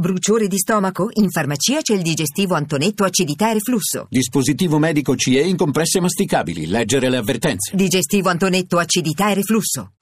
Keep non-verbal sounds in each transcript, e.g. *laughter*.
Bruciore di stomaco? In farmacia c'è il digestivo Antonetto acidità e reflusso. Dispositivo medico CE in compresse masticabili. Leggere le avvertenze. Digestivo Antonetto acidità e reflusso.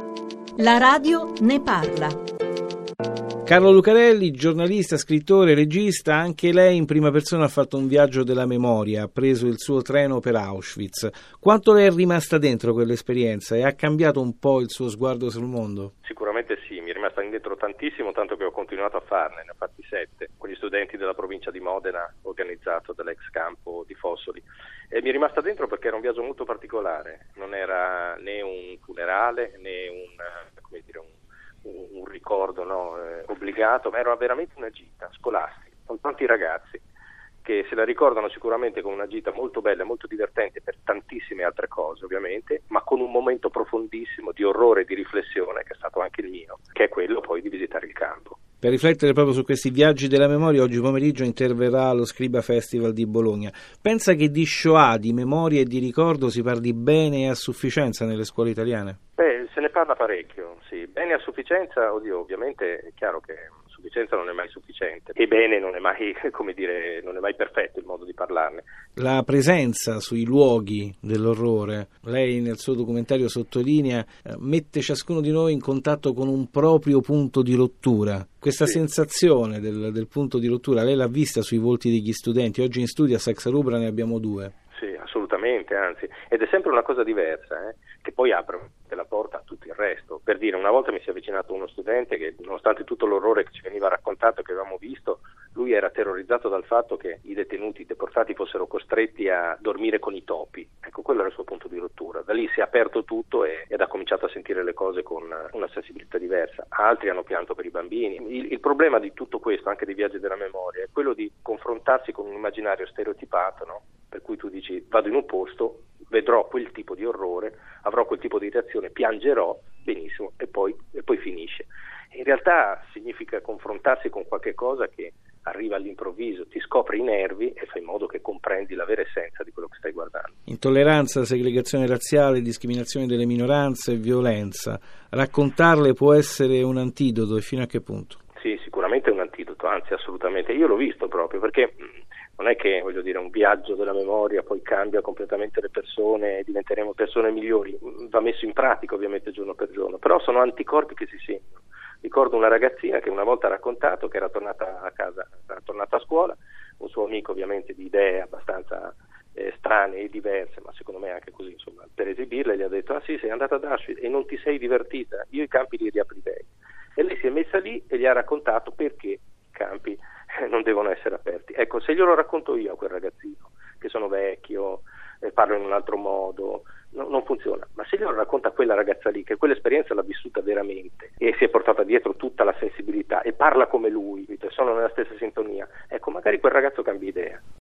La radio ne parla. Carlo Lucarelli, giornalista, scrittore, regista, anche lei in prima persona ha fatto un viaggio della memoria, ha preso il suo treno per Auschwitz. Quanto le è rimasta dentro quell'esperienza e ha cambiato un po' il suo sguardo sul mondo? Sicuramente sì, mi è rimasta indietro tantissimo, tanto che ho continuato a farne, ne ho fatti sette, con gli studenti della provincia di Modena, organizzato dall'ex campo di Fossoli. E mi è rimasta dentro perché era un viaggio molto particolare, non era né un funerale né un, dire, un un ricordo no, eh, obbligato, ma era veramente una gita scolastica con tanti ragazzi che se la ricordano sicuramente come una gita molto bella, molto divertente per tantissime altre cose ovviamente, ma con un momento profondissimo di orrore e di riflessione che è stato anche il mio, che è quello poi di visitare il campo. Per riflettere proprio su questi viaggi della memoria, oggi pomeriggio interverrà allo Scriba Festival di Bologna. Pensa che di Shoah, di memoria e di ricordo si parli bene e a sufficienza nelle scuole italiane? Beh, parla parecchio, sì. Bene a sufficienza, oddio, ovviamente è chiaro che sufficienza non è mai sufficiente e bene non è mai, *laughs* come dire, non è mai perfetto il modo di parlarne. La presenza sui luoghi dell'orrore, lei nel suo documentario sottolinea, eh, mette ciascuno di noi in contatto con un proprio punto di rottura. Questa sì. sensazione del, del punto di rottura, lei l'ha vista sui volti degli studenti, oggi in studio a Saxa Rubra ne abbiamo due. Sì, assolutamente, anzi, ed è sempre una cosa diversa, eh, che poi apre la porta resto. Per dire, una volta mi si è avvicinato uno studente che, nonostante tutto l'orrore che ci veniva raccontato e che avevamo visto, lui era terrorizzato dal fatto che i detenuti, i deportati fossero costretti a dormire con i topi. Ecco, quello era il suo punto di rottura. Da lì si è aperto tutto e, ed ha cominciato a sentire le cose con una sensibilità diversa. Altri hanno pianto per i bambini. Il, il problema di tutto questo, anche dei viaggi della memoria, è quello di confrontarsi con un immaginario stereotipato, no? per cui tu dici vado in un posto, vedrò quel tipo di orrore, avrò quel tipo di reazione, piangerò, benissimo, e poi, e poi finisce. In realtà significa confrontarsi con qualche cosa che arriva all'improvviso, ti scopre i nervi e fai in modo che comprendi la vera essenza di quello che stai guardando. Intolleranza, segregazione razziale, discriminazione delle minoranze violenza. Raccontarle può essere un antidoto e fino a che punto? Sì, sicuramente è un antidoto, anzi assolutamente. Io l'ho visto proprio perché non è che voglio dire un viaggio della memoria poi cambia completamente le persone e diventeremo persone migliori, va messo in pratica ovviamente giorno per giorno, però sono anticorpi che si sentono. Ricordo una ragazzina che una volta ha raccontato che era tornata a casa, era tornata a scuola, un suo amico ovviamente di idee abbastanza eh, strane e diverse, ma secondo me anche così, insomma, per esibirle gli ha detto ah sì sei andata ad Auschwitz e non ti sei divertita, io i campi li riaprirei. E lei si è messa lì e gli ha raccontato perché i campi non devono essere aperti. Ecco, se glielo racconto io a quel ragazzino, che sono vecchio, eh, parlo in un altro modo, no, non funziona. Ma se glielo racconta quella ragazza lì, che quell'esperienza l'ha vissuta veramente e si è portata dietro tutta la sensibilità e parla come lui, sono nella stessa sintonia, ecco, magari quel ragazzo cambia idea.